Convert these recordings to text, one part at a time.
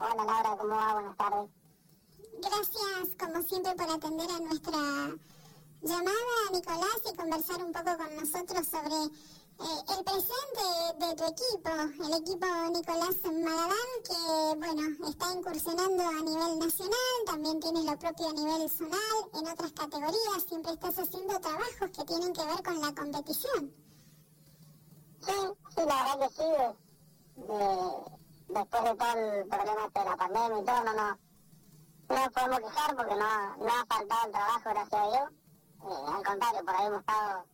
Hola Laura, ¿cómo va? Buenas tardes. Gracias, como siempre, por atender a nuestra llamada, Nicolás, y conversar un poco con nosotros sobre eh, el presente de tu equipo, el equipo Nicolás Magadán, que, bueno, está incursionando a nivel nacional, también tiene lo propio a nivel zonal, en otras categorías, siempre estás haciendo trabajos que tienen que ver con la competición. Sí, sí, la verdad que sí. De, después de todo el problema de la pandemia y todo, no, no, no nos podemos quejar porque no, no ha faltado el trabajo, gracias a Dios. Eh, al contrario, por ahí hemos estado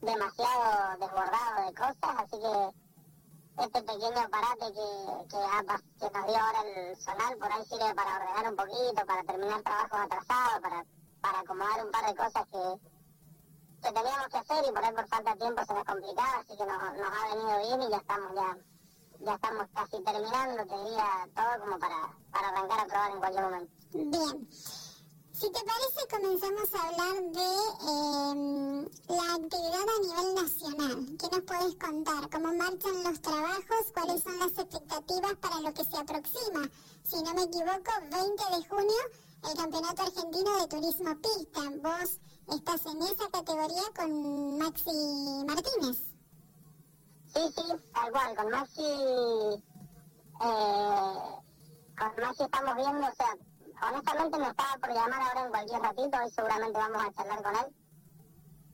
demasiado desbordados de cosas, así que este pequeño parate que, que, nos dio ahora el zonal por ahí sirve para ordenar un poquito, para terminar trabajos atrasados, para, para acomodar un par de cosas que, que teníamos que hacer y por ahí por falta de tiempo se nos complicaba, así que nos ha venido bien y ya estamos ya ya estamos casi terminando, te diría todo como para, para arrancar a probar en cualquier momento. Bien. Si te parece, comenzamos a hablar de eh, la actividad a nivel nacional. ¿Qué nos puedes contar? ¿Cómo marchan los trabajos? ¿Cuáles son las expectativas para lo que se aproxima? Si no me equivoco, 20 de junio, el Campeonato Argentino de Turismo Pista. Vos estás en esa categoría con Maxi Martínez. Sí, sí, tal cual, con Maxi, eh, con Maxi estamos viendo, o sea, honestamente me estaba por llamar ahora en cualquier ratito, hoy seguramente vamos a charlar con él.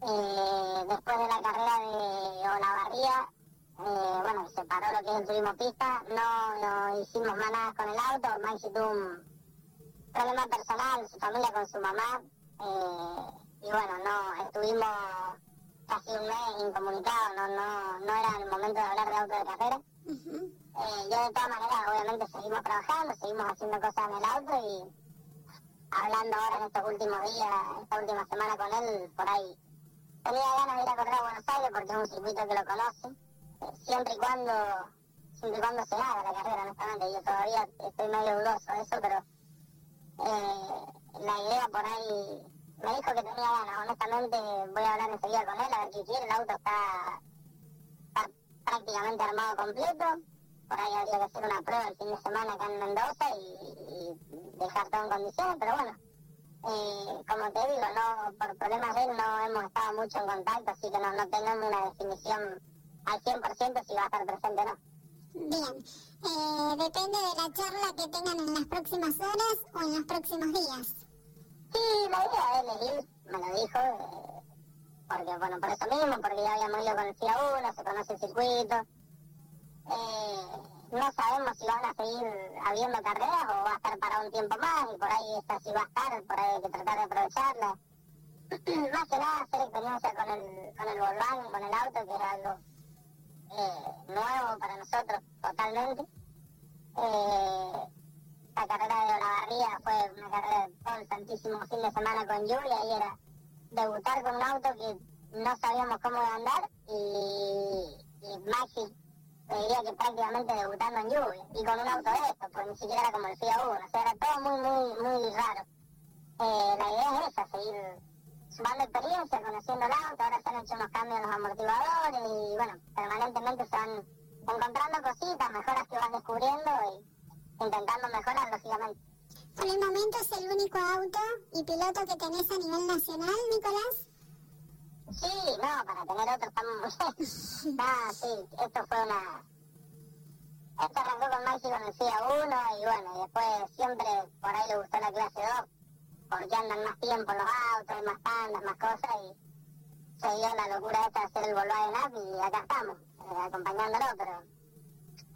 Eh, después de la carrera de Olavarría, eh, bueno, se paró lo que es el turismo pista, no, no hicimos más nada con el auto, Maxi tuvo un problema personal, su familia con su mamá, eh, y bueno, no, estuvimos casi un mes incomunicado, no, no, no era el momento de hablar de auto de carrera. eh, yo de todas maneras, obviamente, seguimos trabajando, seguimos haciendo cosas en el auto y hablando ahora en estos últimos días, esta última semana con él, por ahí. Tenía ganas de ir a correr a Buenos Aires porque es un circuito que lo conoce, eh, siempre y cuando siempre y cuando se haga la carrera, honestamente. Yo todavía estoy medio dudoso de eso, pero eh, la idea por ahí me dijo que tenía ganas. Honestamente, voy a hablar enseguida con él a ver qué quiere. El auto está, prácticamente armado completo. Por ahí habría que hacer una prueba el fin de semana acá en Mendoza y, y dejar todo en condiciones, pero bueno. Eh, como te digo, no por problemas de él no hemos estado mucho en contacto, así que no, no tenemos una definición al 100% si va a estar presente o no. Bien, eh, depende de la charla que tengan en las próximas horas o en los próximos días. Sí, la idea de él es ir, me lo dijo, eh, porque bueno, por eso mismo, porque ya habíamos ido con el FIA 1, se conoce el circuito. Eh, no sabemos si van a seguir habiendo carreras o va a estar para un tiempo más, y por ahí esta sí va a estar, por ahí hay que tratar de aprovecharla. más que nada hacer experiencia con el, con el Volkswagen, con el auto, que es algo eh, nuevo para nosotros totalmente. La carrera de Olavarría fue una carrera todo el santísimo fin de semana con lluvia y era debutar con un auto que no sabíamos cómo iba a andar y, Maxi te diría que prácticamente debutando en lluvia y con un auto de esto, porque ni siquiera era como el FIA 1, o sea, era todo muy, muy, muy raro. Eh, la idea es esa, seguir sumando experiencia, conociendo el auto, ahora se han hecho unos cambios en los amortiguadores y bueno, permanentemente se van encontrando cositas, mejoras que vas descubriendo y intentando mejorar, lógicamente. Por el momento es el único auto y piloto que tenés a nivel nacional, Nicolás. Sí, no, para tener otro estamos muy Ah, sí, esto fue una... Esto arrancó con Maxi con el FIA 1 y bueno, y después siempre por ahí le gustó la clase 2 porque andan más tiempo los autos, más tandas, más cosas y se dio la locura esta de hacer el Volkswagen Up y acá estamos, eh, acompañándolo, pero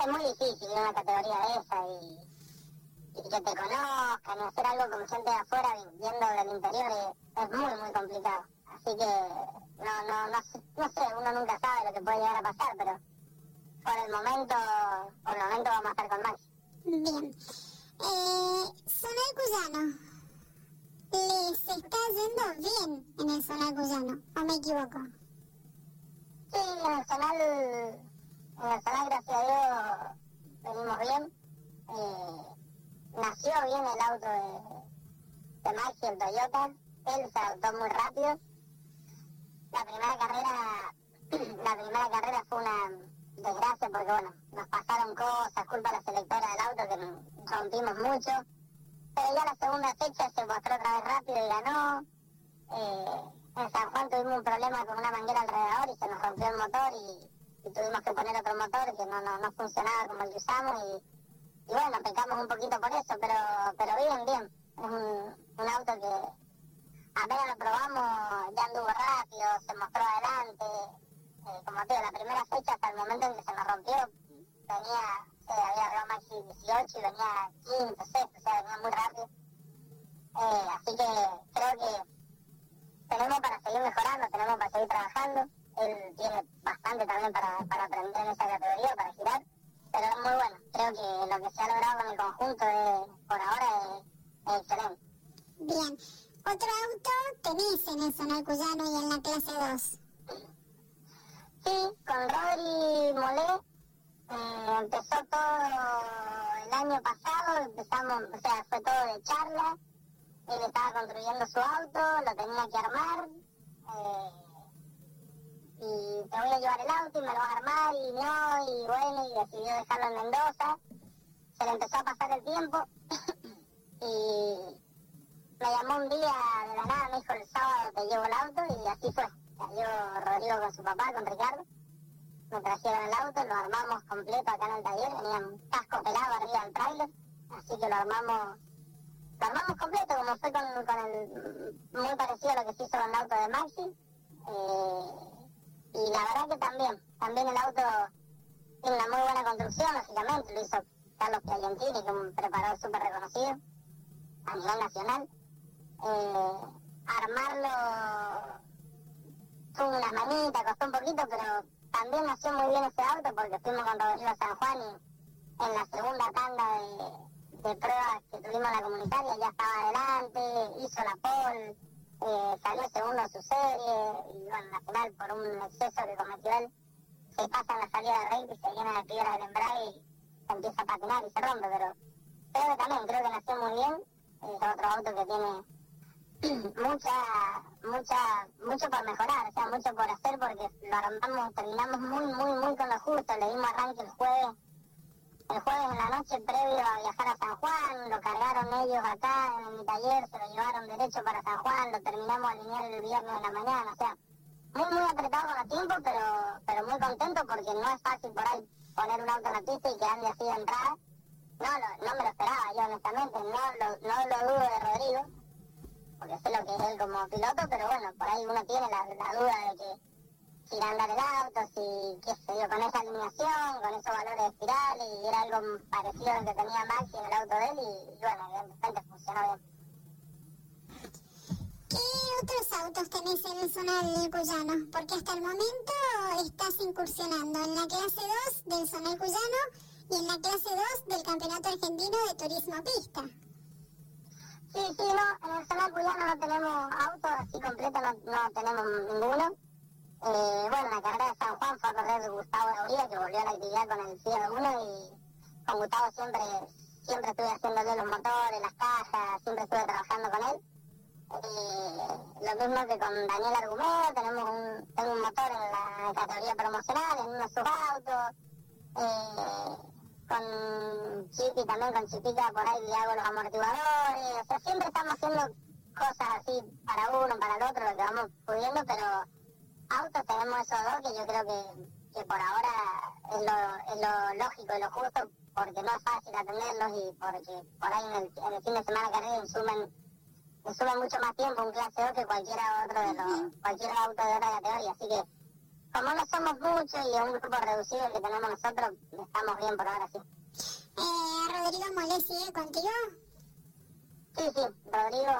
es muy difícil ir a una categoría de esa y, y, que te conozcan y hacer algo con gente de afuera viendo del interior es, es muy, muy complicado. Así que no, no, no, no sé, uno nunca sabe lo que puede llegar a pasar, pero por el momento, por el momento vamos a estar con Max. Bien. Eh, Zonal Cuyano. ¿Les está yendo bien en el Zonal Cuyano? ¿O me equivoco? Sí, en el Zonal en el Zonal, gracias a Dios, venimos bien. Eh, nació bien el auto de, de Maxi, el Toyota. Él se adaptó muy rápido. La primera carrera, la primera carrera fue una desgracia porque bueno, nos pasaron cosas, culpa de la selectora del auto que rompimos mucho. Pero ya la segunda fecha se mostró otra vez rápido y ganó. Eh, en San Juan tuvimos un problema con una manguera alrededor y se nos rompió el motor y, tuvimos que poner otro motor que no, no, no funcionaba como el que usamos y, y, bueno, pecamos un poquito por eso, pero, pero bien, bien. Es un, un auto que apenas lo probamos, ya anduvo rápido, se mostró adelante. Eh, como te digo, la primera fecha hasta el momento en que se nos rompió, venía, se había arreglado Maxi 18 y venía quinto, sexto, o sea, venía muy rápido. Eh, así que creo que tenemos para seguir mejorando, tenemos para seguir trabajando. Él tiene bastante también para, para aprender en esa categoría, para girar, pero es muy bueno. Creo que lo que se ha logrado con el conjunto de, por ahora es excelente. Bien. Otro auto tenés en el Zonal Cuyano y en la clase 2. Sí, con Rodri Molé eh, empezó todo el año pasado, empezamos, o sea, fue todo de charla. Él estaba construyendo su auto, lo tenía que armar. Eh, y te voy a llevar el auto y me lo vas a armar y no, y bueno, y decidió dejarlo en Mendoza. Se le empezó a pasar el tiempo y me llamó un día de la nada, me dijo el sábado te llevo el auto y así fue. Salió Rodrigo con su papá, con Ricardo. Me trajeron el auto, lo armamos completo acá en el taller, venía un casco pelado arriba del trailer, así que lo armamos, lo armamos completo, como fue con, el, muy parecido a lo que se hizo con el auto de Maxi. Eh, y la verdad que también, también el auto tiene una muy buena construcción, lógicamente, lo hizo Carlos Piagentini, que es un preparador súper reconocido a nivel nacional. Eh, armarlo tuvo unas manitas, costó un poquito, pero también nació muy bien ese auto porque fuimos con Rodrigo San Juan y en la segunda tanda de, pruebas que tuvimos en la comunitaria ya estaba adelante, hizo la pole, eh, salió segundo en su serie y bueno, al final por un exceso que cometió él se pasa en la salida de y se llena de piedras del embrague y se empieza a patinar y se rompe, pero creo que también, creo que nació muy bien, es otro auto que tiene mucha, mucha, mucho por mejorar, o sea, mucho por hacer porque lo armamos, terminamos muy, muy, muy con lo justo, le dimos arranque el jueves, el jueves en la noche previo a viajar a San Juan, lo cargaron ellos acá en mi taller, se lo llevaron derecho para San Juan, lo terminamos a alinear el viernes en la mañana, o sea, muy, muy apretado con el tiempo, pero, pero muy contento porque no es fácil por ahí poner un auto en la pista y que ande así de entrada. No, no, no me lo esperaba yo honestamente, no lo, no lo dudo de Rodrigo porque sé lo que es él como piloto, pero bueno, por ahí uno tiene la, duda de que irá a andar el auto, si, qué sé yo, con esa alineación, con esos valores de espiral, y era algo parecido al que tenía Maxi en el auto de él, y, bueno, evidentemente funcionó bien. ¿Qué otros autos tenés en el Zonal Cuyano? Porque hasta el momento estás incursionando en la clase 2 del Zonal Cuyano y en la clase 2 del Campeonato Argentino de Turismo Pista. Sí, sí, no, en el Zonal Cuyano no tenemos autos así completo, no, no tenemos ninguno. Eh, bueno, la carrera de San Juan fue a correr Gustavo Dauría, que volvió a la actividad con el Fiat 1 y con Gustavo siempre, siempre estuve haciéndole los motores, las cajas, siempre estuve trabajando con él. Eh, lo mismo que con Daniel Argumeo, tenemos un, tengo un motor en la categoría promocional, en uno de sus autos. Eh, con Chipi, también con Chipita por ahí hago los amortiguadores, o sea, siempre estamos haciendo cosas así para uno, para el otro, lo que vamos pudiendo, pero autos tenemos esos dos que yo creo que, que por ahora es lo, es lo lógico y lo justo, porque no es fácil atenderlos y porque por ahí en el, en el fin de semana carrera insumen, insumen mucho más tiempo un clase 2 que cualquiera otro de los, cualquier auto de otra categoría, así que como no somos muchos y es un grupo reducido el que tenemos nosotros, estamos bien por ahora, sí. Eh, ¿Rodrigo Molé sigue contigo? Sí, sí, Rodrigo,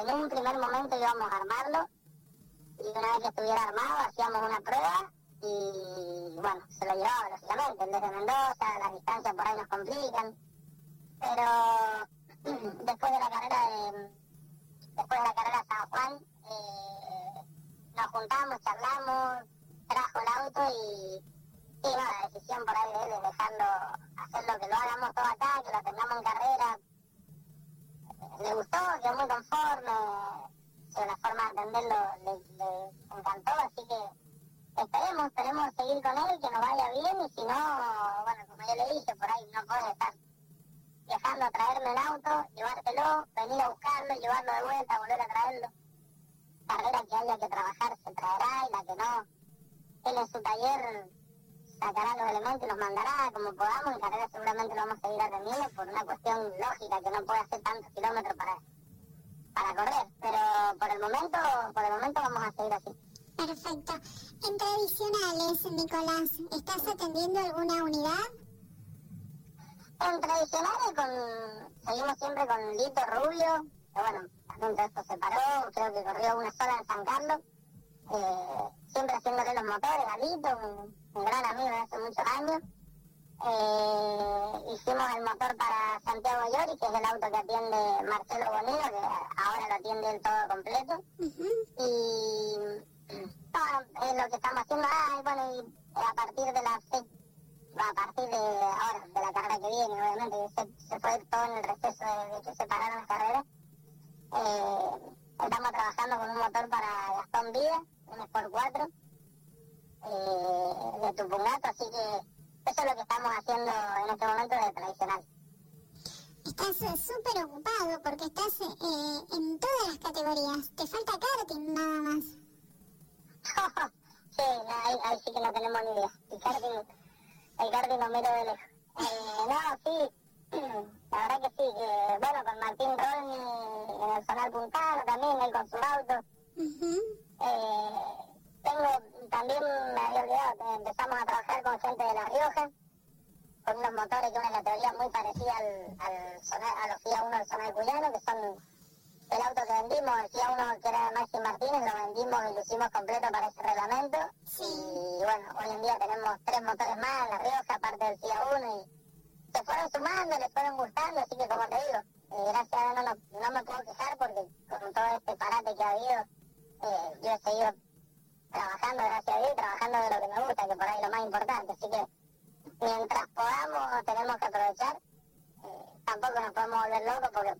en un primer momento íbamos a armarlo y una vez que estuviera armado hacíamos una prueba y bueno, se lo llevaba lógicamente, desde Mendoza, las distancias por ahí nos complican, pero después de la carrera de, después de la carrera de San Juan, eh, nos juntamos, charlamos, trajo el auto y sí, no, la decisión por ahí de él es dejarlo, hacerlo, que lo hagamos todo acá, que lo tengamos en carrera. Le gustó, quedó muy conforme, la forma de atenderlo le, le encantó, así que esperemos, esperemos seguir con él, que nos vaya bien y si no, bueno, como yo le dije, por ahí no puede estar viajando a traerme el auto, llevártelo, venir a buscarlo, llevarlo de vuelta, volver a traerlo. Carrera que haya que trabajar se traerá y la que no, él en su taller sacará los elementos y los mandará como podamos. En carrera seguramente lo vamos a seguir atendiendo por una cuestión lógica que no puede hacer tantos kilómetros para, para correr. Pero por el momento, por el momento vamos a seguir así. Perfecto. En tradicionales, Nicolás, ¿estás atendiendo alguna unidad? En tradicionales con, seguimos siempre con Lito Rubio, que bueno, también esto se paró, creo que corrió una sola en San Carlos, eh, siempre haciéndole los motores a Lito, un, un gran amigo de hace muchos años. Eh, hicimos el motor para Santiago Llori, que es el auto que atiende Marcelo Bonino, que ahora lo atiende el todo completo. Y es lo que estamos haciendo. Ah, bueno, y a partir de la a partir de ahora, de la carrera que viene, obviamente, se, se fue todo en el receso de, de que se pararon las carreras. Eh, estamos trabajando con un motor para Gastón Vida, un Sport 4 eh, de Tupungato, así que eso es lo que estamos haciendo en este momento de tradicional. Estás eh, súper ocupado porque estás eh, en todas las categorías. Te falta karting nada más. sí, no, ahí, ahí sí que no tenemos ni idea. El karting, el karting lo miro de lejos. Eh, no, sí, la verdad que sí, que bueno, con Martín Rolni en el Zonal Puntano también, él con su auto. Eh, tengo, también que empezamos a trabajar con gente de La Rioja, con unos motores que una la teoría muy parecida al, al Zonal- a los FIA 1 del Zonal Cuyano, que son el auto que vendimos, el FIA 1 que era de Maxi Martínez, lo vendimos y lo hicimos completo para ese reglamento. Sí. Y bueno, hoy en día tenemos tres motores más en La Rioja, aparte del FIA 1, y se fueron sumando, les fueron gustando, así que como te digo, eh, gracias a Dios no, no, no me puedo quejar porque con todo este parate que ha habido, eh, yo he seguido trabajando, gracias a Dios, trabajando de lo que me gusta, que por ahí es lo más importante. Así que mientras podamos, tenemos que aprovechar. Eh, tampoco nos podemos volver locos porque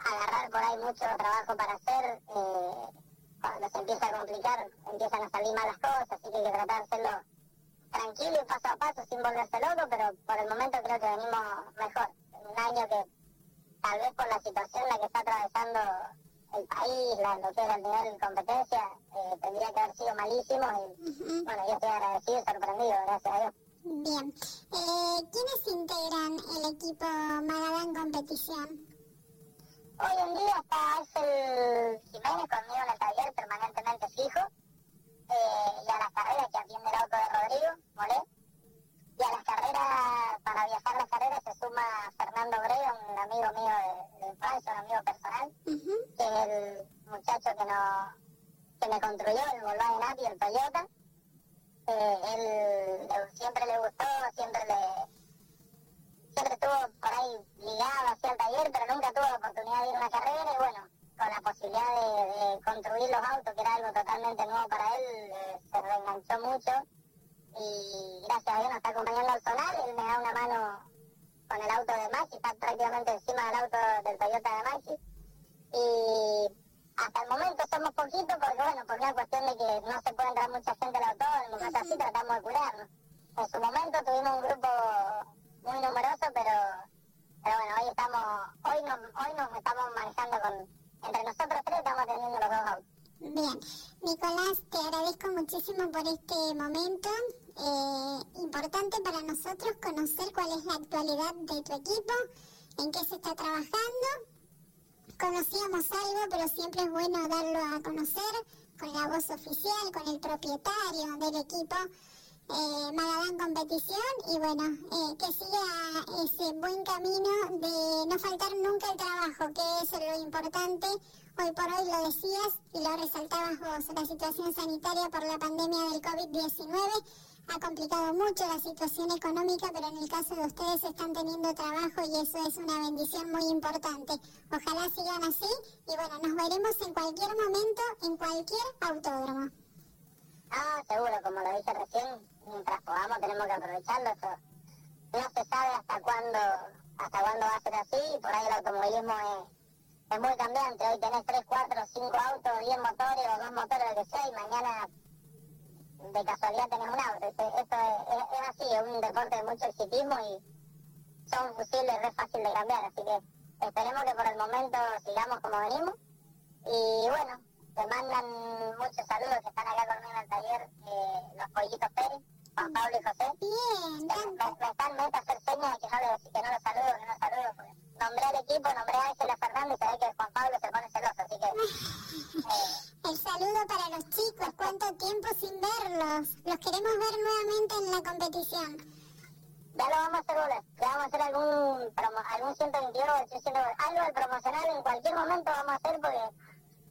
agarrar por ahí mucho trabajo para hacer, eh, cuando se empieza a complicar, empiezan a salir malas cosas, así que hay que tratar de tranquilo y paso a paso sin volverse loco, pero por el momento creo que venimos mejor. Un año que tal vez por la situación en la que está atravesando el país, la, lo que era el nivel de competencia, eh, tendría que haber sido malísimo y bueno, yo estoy agradecido y sorprendido, gracias a Dios. Bien. Eh, ¿Quiénes integran el equipo Magadán Competición? Hoy en día está Axel Jiménez conmigo en el taller permanentemente fijo eh, y a las carreras que atiende el auto de Rodrigo, Moré. Y a las carreras, para viajar las carreras, se suma Fernando Brea, un amigo mío de, de infancia, un amigo personal, Ujú. que es el muchacho que, no, que me construyó el Volkswagen Api, el Toyota. Eh, él le- siempre le gustó, siempre le, siempre estuvo por ahí ligado hacia el taller, pero nunca tuvo la oportunidad de ir a una carrera y bueno, con la posibilidad de, de construir los autos, que era algo totalmente nuevo para él, eh, se reenganchó mucho y gracias a Dios nos está acompañando al sonar, él me da una mano con el auto de Maxi, está prácticamente encima del auto del Toyota de Maxi y hasta el momento somos poquitos porque bueno, por una cuestión de que no se puede entrar mucha gente al autódromo, cosas así, tratamos de curarnos. En su momento tuvimos un grupo muy numeroso, pero, pero bueno, hoy estamos, hoy nos, hoy nos estamos manejando con, entre nosotros tres estamos teniendo los dos autos. Bien. Nicolás, te agradezco muchísimo por este momento. Eh, importante para nosotros conocer cuál es la actualidad de tu equipo, en qué se está trabajando. Conocíamos algo, pero siempre es bueno darlo a conocer con la voz oficial, con el propietario del equipo eh, Competición y bueno, eh, que siga ese buen camino de no faltar nunca el trabajo, que es lo importante. Hoy por hoy lo decías y lo resaltabas vos, la situación sanitaria por la pandemia del COVID-19 ha complicado mucho la situación económica, pero en el caso de ustedes están teniendo trabajo y eso es una bendición muy importante. Ojalá sigan así y bueno, nos veremos en cualquier momento, en cualquier autódromo. Ah, seguro, como lo dije recién, mientras podamos tenemos que aprovecharlo. No se sabe hasta cuándo, hasta cuándo va a ser así, por ahí el automovilismo es, es muy cambiante. Hoy tenés 3, 4, 5 autos, 10 motores o 2 motores, lo que sea, y mañana de casualidad tenés un auto. Esto, es, es- es así, es un deporte de mucho exitismo y son fusibles re fácil de cambiar, así que esperemos que por el momento sigamos como venimos. Y bueno, te mandan muchos saludos que están acá conmigo en el taller, eh, los pollitos Pérez, Juan Pablo y José. Bien, Me, me, están meta a hacer señas que no, les, que no los saludo, que no los saludo. Porque nombré al equipo, nombré a Ángela Fernández y se ve que Juan Pablo se pone celoso, así que... Eh, el saludo para los chicos, cuánto tiempo sin verlos. Los queremos ver nuevamente en la competición. ya lo vamos a hacer, boludo. Ya vamos a hacer algún, promo, algún 121 o 100, algo de promocional en cualquier momento vamos a hacer porque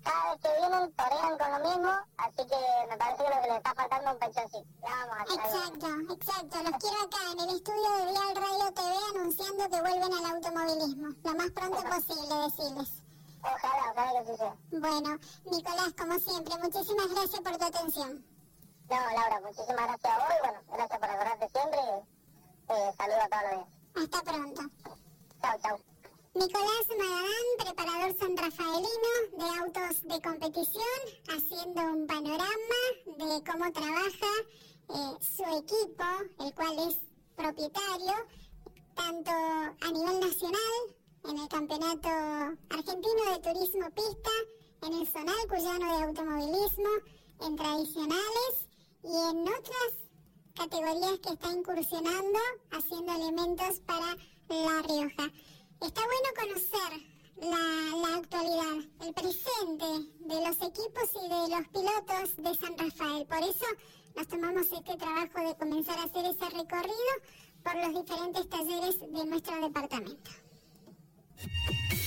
cada vez que vienen torean con lo mismo, así que me parece que lo que les está faltando es un pechoncito. Ya vamos a. Exacto, exacto. Los quiero acá en el estudio de Vial Radio TV anunciando que vuelven al automovilismo. Lo más pronto posible, decirles. Ojalá, ojalá que suceda. Bueno, Nicolás, como siempre, muchísimas gracias por tu atención. No, Laura, muchísimas gracias a vos y bueno, gracias por acordarte siempre y eh, saludo a todos los días. Hasta pronto. Chau, chau. Nicolás Magadán, preparador sanrafaelino de autos de competición, haciendo un panorama de cómo trabaja eh, su equipo, el cual es propietario, tanto a nivel nacional, en el Campeonato Argentino de Turismo Pista, en el Zonal Cuyano de Automovilismo, en tradicionales y en otras categorías que está incursionando, haciendo elementos para La Rioja. Está bueno conocer la, la, actualidad, el presente de los equipos y de los pilotos de San Rafael. Por eso nos tomamos este trabajo de comenzar a hacer ese recorrido por los diferentes talleres de nuestro departamento. Thank you.